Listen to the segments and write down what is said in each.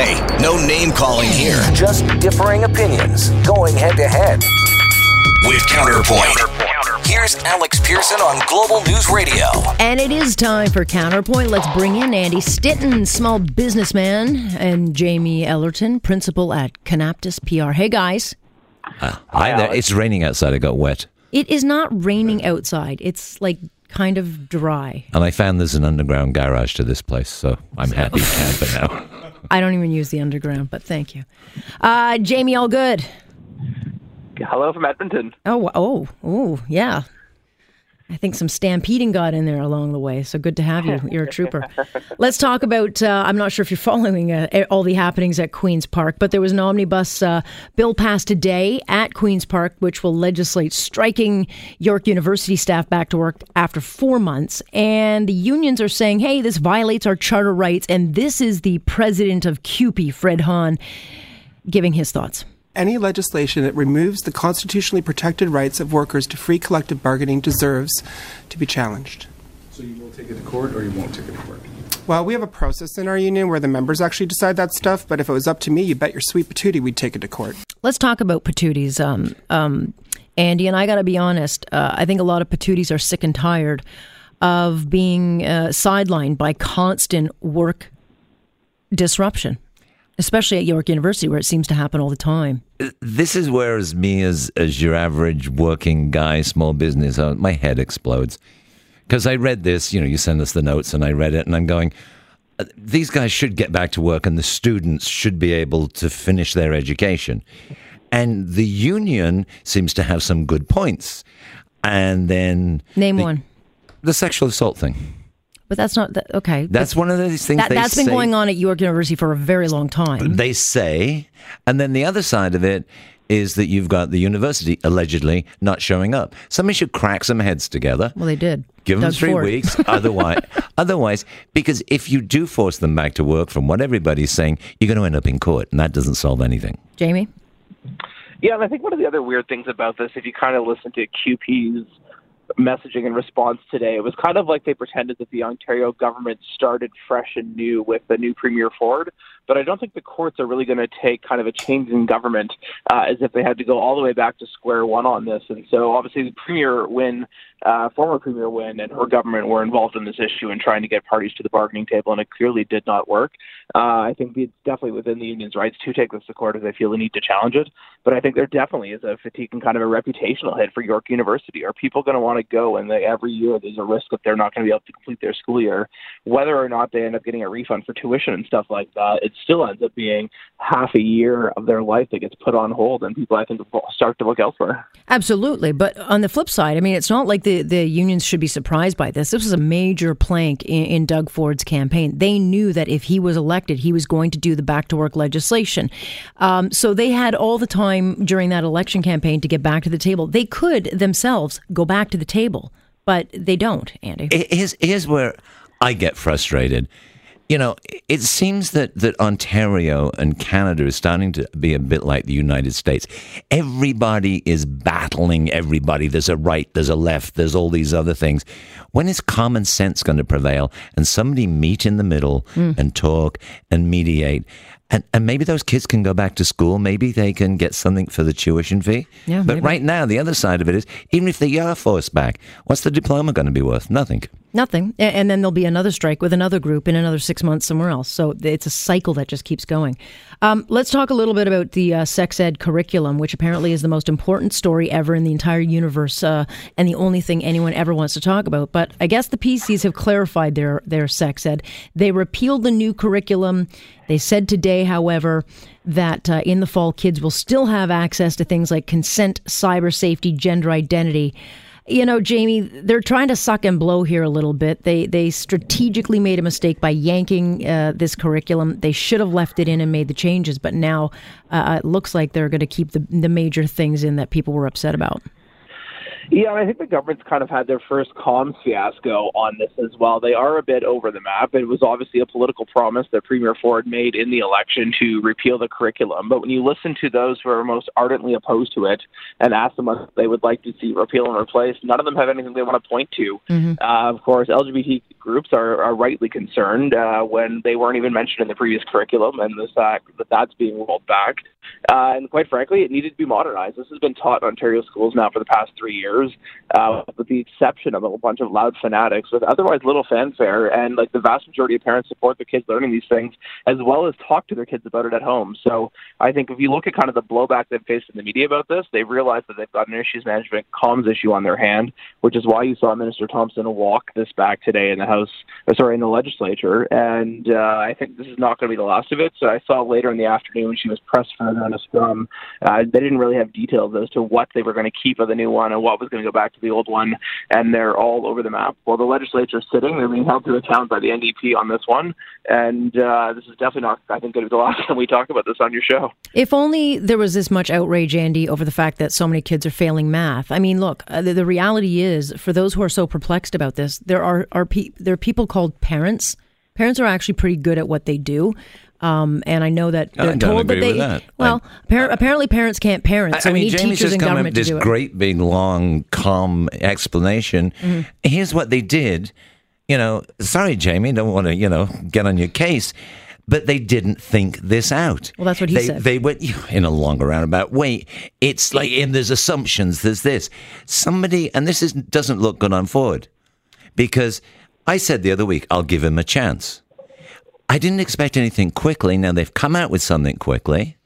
Hey, no name calling here. Just differing opinions going head to head. With Counterpoint. Here's Alex Pierson on Global News Radio. And it is time for Counterpoint. Let's bring in Andy Stinton, small businessman, and Jamie Ellerton, principal at Conaptus PR. Hey, guys. Uh, hi there. It's raining outside. I got wet. It is not raining outside. It's like kind of dry. And I found there's an underground garage to this place, so I'm happy camper now. I don't even use the underground, but thank you. Uh, Jamie, all good? Hello from Edmonton. Oh, oh, oh, yeah. I think some stampeding got in there along the way. So good to have you. You're a trooper. Let's talk about. Uh, I'm not sure if you're following uh, all the happenings at Queen's Park, but there was an omnibus uh, bill passed today at Queen's Park, which will legislate striking York University staff back to work after four months. And the unions are saying, "Hey, this violates our charter rights." And this is the president of CUPE, Fred Hahn, giving his thoughts any legislation that removes the constitutionally protected rights of workers to free collective bargaining deserves to be challenged. So you will take it to court or you won't take it to court? Well, we have a process in our union where the members actually decide that stuff, but if it was up to me, you bet your sweet patootie we'd take it to court. Let's talk about patooties. Um, um, Andy, and I got to be honest, uh, I think a lot of patooties are sick and tired of being uh, sidelined by constant work disruption especially at York University, where it seems to happen all the time. This is where, as me as as your average working guy, small business, uh, my head explodes because I read this. You know, you send us the notes, and I read it, and I'm going. Uh, these guys should get back to work, and the students should be able to finish their education. And the union seems to have some good points. And then name the, one. The sexual assault thing. But that's not that, okay. That's one of those things. That, has been going on at York University for a very long time. They say, and then the other side of it is that you've got the university allegedly not showing up. Somebody should crack some heads together. Well, they did. Give them three Ford. weeks. Otherwise, otherwise, because if you do force them back to work, from what everybody's saying, you're going to end up in court, and that doesn't solve anything. Jamie. Yeah, and I think one of the other weird things about this, if you kind of listen to CUPE's messaging and response today. It was kind of like they pretended that the Ontario government started fresh and new with the new Premier Ford, but I don't think the courts are really going to take kind of a change in government uh, as if they had to go all the way back to square one on this. And so obviously the Premier Wynne, uh, former Premier Wynne and her government were involved in this issue and trying to get parties to the bargaining table, and it clearly did not work. Uh, I think it's definitely within the union's rights to take this to court if they feel the need to challenge it. But I think there definitely is a fatigue and kind of a reputational hit for York University. Are people going to want to go and they, every year there's a risk that they're not going to be able to complete their school year, whether or not they end up getting a refund for tuition and stuff like that? It still ends up being half a year of their life that gets put on hold, and people I think start to look elsewhere. Absolutely, but on the flip side, I mean, it's not like the the unions should be surprised by this. This was a major plank in, in Doug Ford's campaign. They knew that if he was elected, he was going to do the back to work legislation. Um, so they had all the time during that election campaign to get back to the table. They could themselves go back to the table, but they don't. Andy, here's here's where I get frustrated you know, it seems that, that Ontario and Canada is starting to be a bit like the United States. Everybody is battling everybody. There's a right, there's a left, there's all these other things. When is common sense going to prevail and somebody meet in the middle mm. and talk and mediate? And, and maybe those kids can go back to school. Maybe they can get something for the tuition fee. Yeah, but maybe. right now, the other side of it is even if they are forced back, what's the diploma going to be worth? Nothing. Nothing. And then there'll be another strike with another group in another six months somewhere else. So it's a cycle that just keeps going. Um, let's talk a little bit about the uh, sex ed curriculum, which apparently is the most important story ever in the entire universe uh, and the only thing anyone ever wants to talk about. But I guess the PCs have clarified their, their sex ed. They repealed the new curriculum. They said today, however, that uh, in the fall, kids will still have access to things like consent, cyber safety, gender identity you know, Jamie, they're trying to suck and blow here a little bit. They they strategically made a mistake by yanking uh, this curriculum. They should have left it in and made the changes, but now uh, it looks like they're going to keep the the major things in that people were upset about. Yeah, and I think the government's kind of had their first comms fiasco on this as well. They are a bit over the map. It was obviously a political promise that Premier Ford made in the election to repeal the curriculum. But when you listen to those who are most ardently opposed to it and ask them what they would like to see repeal and replace, none of them have anything they want to point to. Mm-hmm. Uh, of course, LGBT groups are, are rightly concerned uh, when they weren't even mentioned in the previous curriculum and the fact that that's being rolled back. Uh, and quite frankly, it needed to be modernized. This has been taught in Ontario schools now for the past three years, uh, with the exception of a bunch of loud fanatics with otherwise little fanfare. And like the vast majority of parents support their kids learning these things, as well as talk to their kids about it at home. So I think if you look at kind of the blowback they've faced in the media about this, they've realized that they've got an issues management comms issue on their hand, which is why you saw Minister Thompson walk this back today in the House, or sorry, in the legislature. And uh, I think this is not going to be the last of it. So I saw later in the afternoon when she was pressed further on a uh, they didn't really have details as to what they were going to keep of the new one and what was going to go back to the old one. And they're all over the map. While the legislature is sitting, they're being held to account by the NDP on this one. And uh, this is definitely not, I think, going to be the last time we talk about this on your show. If only there was this much outrage, Andy, over the fact that so many kids are failing math. I mean, look, uh, the, the, reality is, for those who are so perplexed about this, there are, are pe- there are people called parents. Parents are actually pretty good at what they do. Um, and I know that they're told that they. That. Well, appar- apparently parents can't parent, so I we mean, need Jamie's teachers just come up with this great big long calm explanation. Mm-hmm. Here's what they did. You know, sorry, Jamie, don't want to you know get on your case. But they didn't think this out. Well, that's what he they, said. They went in a longer roundabout way. It's like, and there's assumptions. There's this. Somebody, and this is doesn't look good on Ford, because I said the other week I'll give him a chance. I didn't expect anything quickly. Now they've come out with something quickly.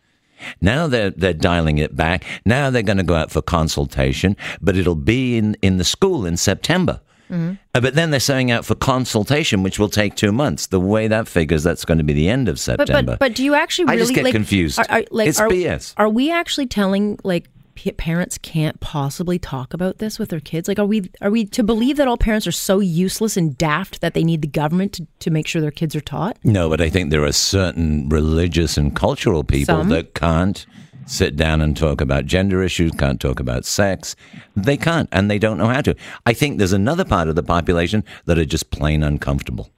Now they're they're dialing it back. Now they're going to go out for consultation, but it'll be in, in the school in September. Mm-hmm. Uh, but then they're saying out for consultation, which will take two months. The way that figures, that's going to be the end of September. But but, but do you actually really I just get like, confused. Are, are, like, it's are, BS. Are we actually telling like p- parents can't possibly talk about this with their kids? Like, are we are we to believe that all parents are so useless and daft that they need the government to, to make sure their kids are taught? No, but I think there are certain religious and cultural people Some. that can't sit down and talk about gender issues, can't talk about sex. They can't, and they don't know how to. I think there's another part of the population that are just plain uncomfortable.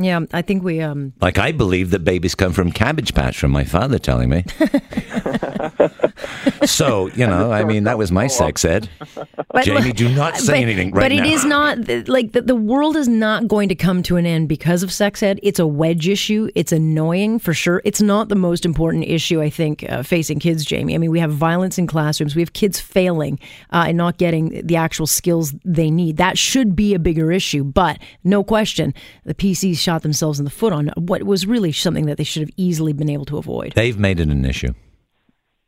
Yeah, I think we. um Like I believe that babies come from Cabbage Patch, from my father telling me. so you know, I mean, that was my sex ed. But Jamie, look, do not say but, anything right But it now. is not like the, the world is not going to come to an end because of sex ed. It's a wedge issue. It's annoying for sure. It's not the most important issue I think uh, facing kids, Jamie. I mean, we have violence in classrooms. We have kids failing uh, and not getting the actual skills they need. That should be a bigger issue. But no question, the PCs shot themselves in the foot on what was really something that they should have easily been able to avoid. They've made it an issue.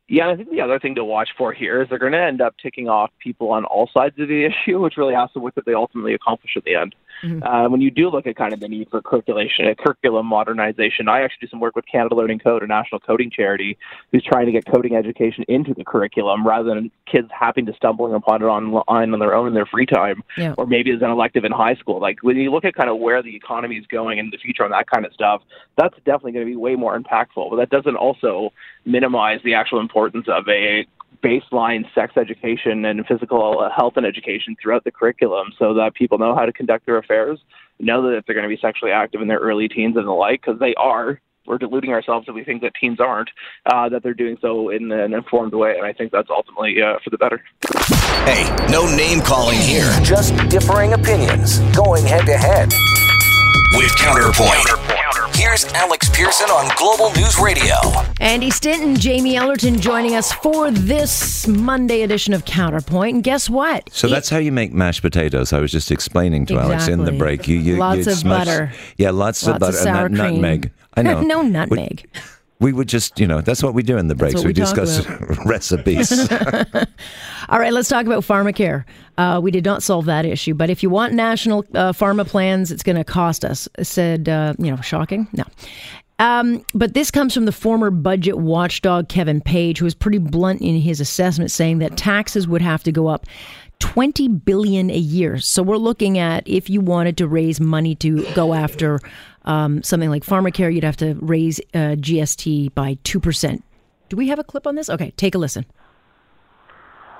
Yeah, I think the other thing to watch for here is they're going to end up ticking off people on all sides of the issue, which really has to with what they ultimately accomplish at the end. Mm-hmm. Uh, when you do look at kind of the need for curriculation, uh, curriculum modernization, I actually do some work with Canada Learning Code, a national coding charity, who's trying to get coding education into the curriculum rather than kids having to stumbling upon it online on their own in their free time, Yeah. or maybe as an elective in high school. Like when you look at kind of where the economy is going in the future on that kind of stuff, that's definitely going to be way more impactful. But that doesn't also minimize the actual importance of a baseline sex education and physical uh, health and education throughout the curriculum so that people know how to conduct their affairs, know that if they're going to be sexually active in their early teens and the like, because they are. We're deluding ourselves if we think that teens aren't, uh, that they're doing so in an informed way. And I think that's ultimately uh, for the better. Hey, no name calling here. Just differing opinions going head to head. With Counterpoint. Here's Alex Pierson on Global News Radio. Andy Stinton, Jamie Ellerton joining us for this Monday edition of Counterpoint. And guess what? So It- that's how you make mashed potatoes. I was just explaining to Alex in the break. You, you Lots you of smush- butter. Yeah, lots, Lots of butter of sour and that cream. nutmeg. I know. no nutmeg. We would just, you know, that's what we do in the breaks. We, we discuss recipes. All right, let's talk about pharmacare. Uh, we did not solve that issue, but if you want national uh, pharma plans, it's going to cost us. Said, uh, you know, shocking? No. Um, but this comes from the former budget watchdog Kevin Page, who was pretty blunt in his assessment, saying that taxes would have to go up 20 billion a year. So we're looking at if you wanted to raise money to go after um, something like pharmacare, you'd have to raise uh, GST by 2%. Do we have a clip on this? Okay, take a listen.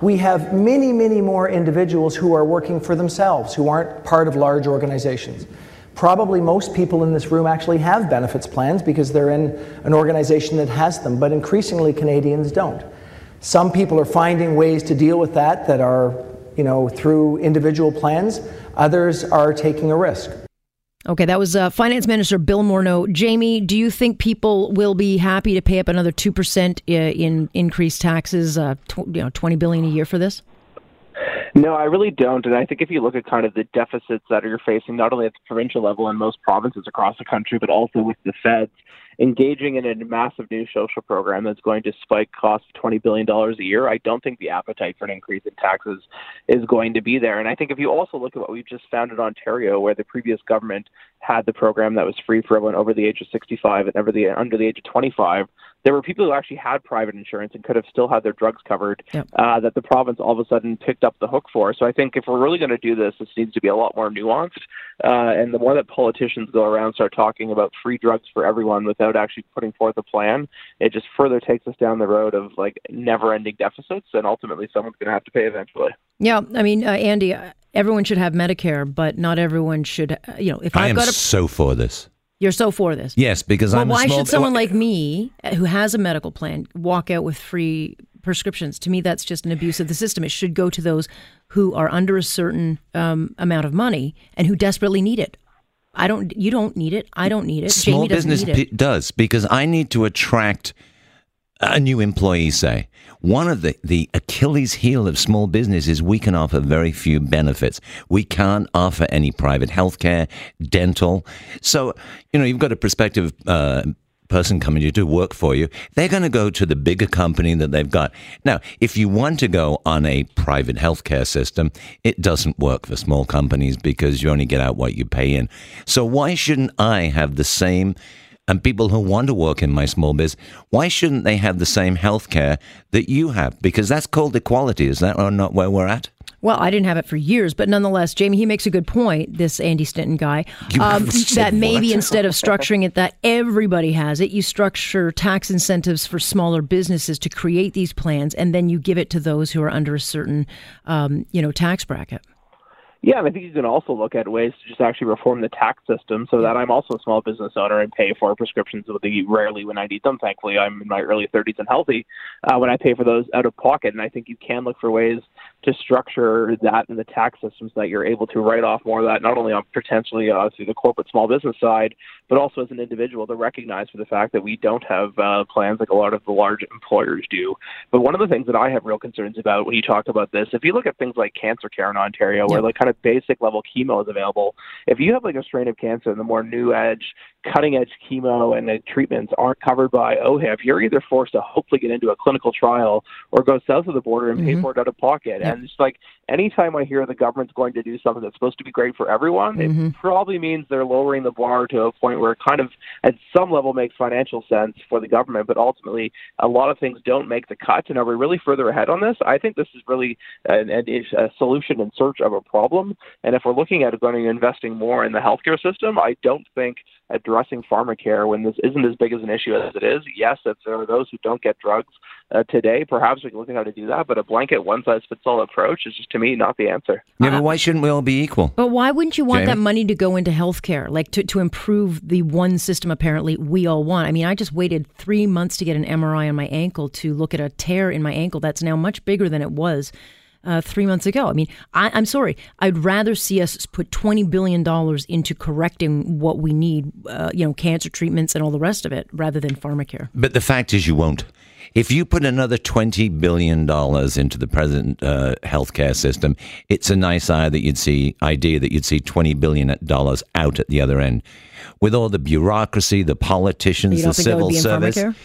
we have many, many more individuals who are working for themselves, who aren't part of large organizations. Probably most people in this room actually have benefits plans because they're in an organization that has them, but increasingly Canadians don't. Some people are finding ways to deal with that that are, you know, through individual plans. Others are taking a risk. Okay, that was uh, Finance Minister Bill Morneau. Jamie, do you think people will be happy to pay up another two percent uh, in increased taxes, uh, tw- you know, twenty billion a year for this? No, I really don't. And I think if you look at kind of the deficits that you're facing, not only at the provincial level in most provinces across the country, but also with the feds, engaging in a massive new social program that's going to spike costs $20 billion a year, I don't think the appetite for an increase in taxes is going to be there. And I think if you also look at what we've just found in Ontario, where the previous government had the program that was free for everyone over the age of 65 and over the, under the age of 25, there were people who actually had private insurance and could have still had their drugs covered Yep. uh, that the province all of a sudden picked up the hook for. So I think if we're really going to do this, this needs to be a lot more nuanced. Uh, and the more that politicians go around start talking about free drugs for everyone without actually putting forth a plan, it just further takes us down the road of like never-ending deficits, and ultimately someone's going to have to pay eventually. Yeah, I mean, uh, Andy, uh, everyone should have Medicare, but not everyone should. Uh, you know, if I I've am got a, so for this. You're so for this. Yes, because Well, I'm a why small. should someone like me, uh, who has a medical plan, walk out with free prescriptions? To me, that's just an abuse of the system. It should go to those who are under a certain um, amount of money and who desperately need it. I don't. You don't need it. I don't need it. small Jamie business need it. p- does because I need to attract a new employee. Say one of the the Achilles heel of small business is we can offer very few benefits. We can't offer any private healthcare, dental. So you know you've got a prospective. Uh, person coming to do work for you, they're going to go to the bigger company that they've got. Now, if you want to go on a private healthcare system, it doesn't work for small companies because you only get out what you pay in. So why shouldn't I have the same and people who want to work in my small biz, why shouldn't they have the same health care that you have? Because that's called equality. Is that or not where we're at? Well, I didn't have it for years, but nonetheless, Jamie, he makes a good point. This Andy Stinton guy, um, that maybe what? instead of structuring it that everybody has it, you structure tax incentives for smaller businesses to create these plans, and then you give it to those who are under a certain, um, you know, tax bracket. Yeah, and I think you can also look at ways to just actually reform the tax system so that I'm also a small business owner and pay for prescriptions with the rarely when I need them. Thankfully, I'm in my early 30s and healthy uh, when I pay for those out of pocket. And I think you can look for ways to structure that in the tax systems that you're able to write off more of that, not only on potentially uh, through the corporate small business side, but also as an individual to recognize for the fact that we don't have uh, plans like a lot of the large employers do. But one of the things that I have real concerns about when you talk about this, if you look at things like cancer care in Ontario, where Yeah. like kind of basic level chemo is available, if you have like a strain of cancer and the more new edge, cutting edge chemo and the treatments aren't covered by OHIP, you're either forced to hopefully get into a clinical trial or go south of the border and pay mm-hmm. for it out of pocket. And it's like anytime I hear the government's going to do something that's supposed to be great for everyone, it mm-hmm. probably means they're lowering the bar to a point where it kind of at some level makes financial sense for the government, but ultimately a lot of things don't make the cut. And are we really further ahead on this? I think this is really an, an, a solution in search of a problem. And if we're looking at going and investing more in the healthcare system, I don't think addressing pharmacare when this isn't as big as an issue as it is. Yes, if there are those who don't get drugs uh, today, perhaps we can look at how to do that. But a blanket one size fits all approach is just to me not the answer. Yeah, but why shouldn't we all be equal? But why wouldn't you want Jamie? that money to go into healthcare, like to, to improve the one system apparently we all want? I mean, I just waited three months to get an MRI on my ankle to look at a tear in my ankle that's now much bigger than it was uh, three months ago. I mean, I, I'm sorry. I'd rather see us put $20 billion into correcting what we need, uh, you know, cancer treatments and all the rest of it, rather than pharmacare. But the fact is, you won't. If you put another twenty billion dollars into the present uh, healthcare system, it's a nice idea that you'd see idea that you'd see twenty billion dollars out at the other end, with all the bureaucracy, the politicians, the civil would be in service. pharmacare?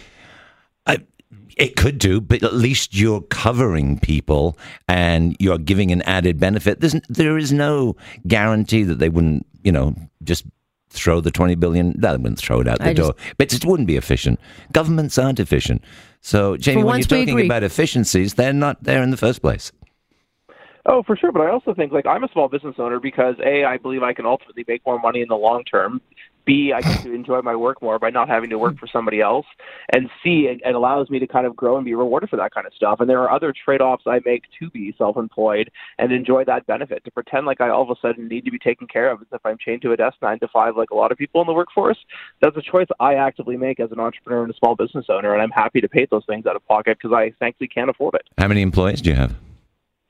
I, it could do, but at least you're covering people and you're giving an added benefit. There's, there is no guarantee that they wouldn't, you know, just throw the 20 billion, that wouldn't throw it out the I just- door. But it wouldn't be efficient. Governments aren't efficient. So, Jamie, For when you're talking agree. about efficiencies, they're not there in the first place. Oh, for sure. But I also think like I'm a small business owner because a I believe I can ultimately make more money in the long term. B, I get to enjoy my work more by not having to work for somebody else. And C, it, it allows me to kind of grow and be rewarded for that kind of stuff. And there are other trade offs I make to be self employed and enjoy that benefit. To pretend like I all of a sudden need to be taken care of as if I'm chained to a desk nine to five, like a lot of people in the workforce, that's a choice I actively make as an entrepreneur and a small business owner. And I'm happy to pay those things out of pocket because I thankfully can't afford it. How many employees do you have?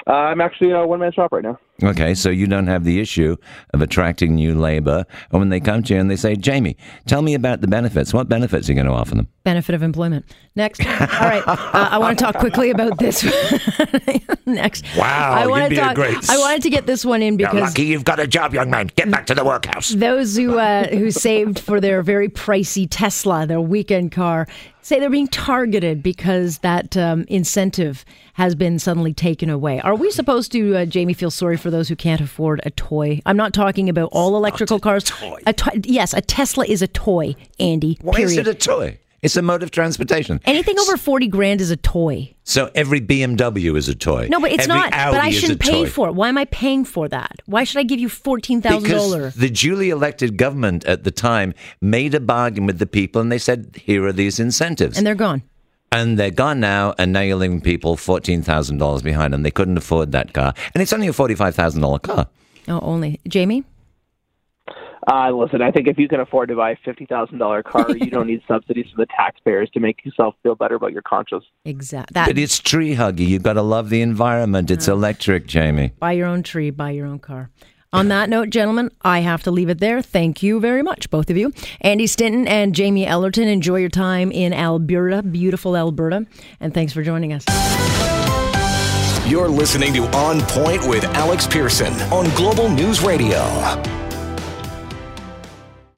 Uh, I'm actually a one man shop right now. Okay, so you don't have the issue of attracting new labor. And when they come to you and they say, Jamie, tell me about the benefits. What benefits are you going to offer them? Benefit of employment. Next. All right. Uh, I want to talk quickly about this. Next. Wow, I you'd wanted be to a talk- great- I wanted to get this one in because you've got a job, young man. Get back to the workhouse. those who uh, who saved for their very pricey Tesla, their weekend car, say they're being targeted because that um, incentive has been suddenly taken away. Are we supposed to, uh, Jamie, feel sorry for those who can't afford a toy? I'm not talking about all electrical cars. toy. A to- yes, a Tesla is a toy, Andy. Why is it a toy? It's a mode of transportation. Anything over 40 grand is a toy. So every BMW is a toy. No, but it's Every not. Audi but I a shouldn't pay toy. for it. Why am I paying for that? Why should I give you $14,000? Because the duly elected government at the time made a bargain with the people and they said, here are these incentives. And they're gone. And they're gone now, and now you're leaving people $14,000 behind, and they couldn't afford that car. And it's only a $45,000 car. Oh, only. Jamie? Uh, listen, I think if you can afford to buy a fifty thousand dollar car, you don't need subsidies from the taxpayers to make yourself feel better about your conscience. Exactly. That, But it's tree huggy. You've got to love the environment. It's electric, Jamie. buy your own tree, buy your own car. On that note, gentlemen, I have to leave it there. Thank you very much, both of you. Andy Stinton and Jamie Ellerton, enjoy your time in Alberta, beautiful Alberta, and thanks for joining us. You're listening to On Point with Alex Pierson on Global News Radio.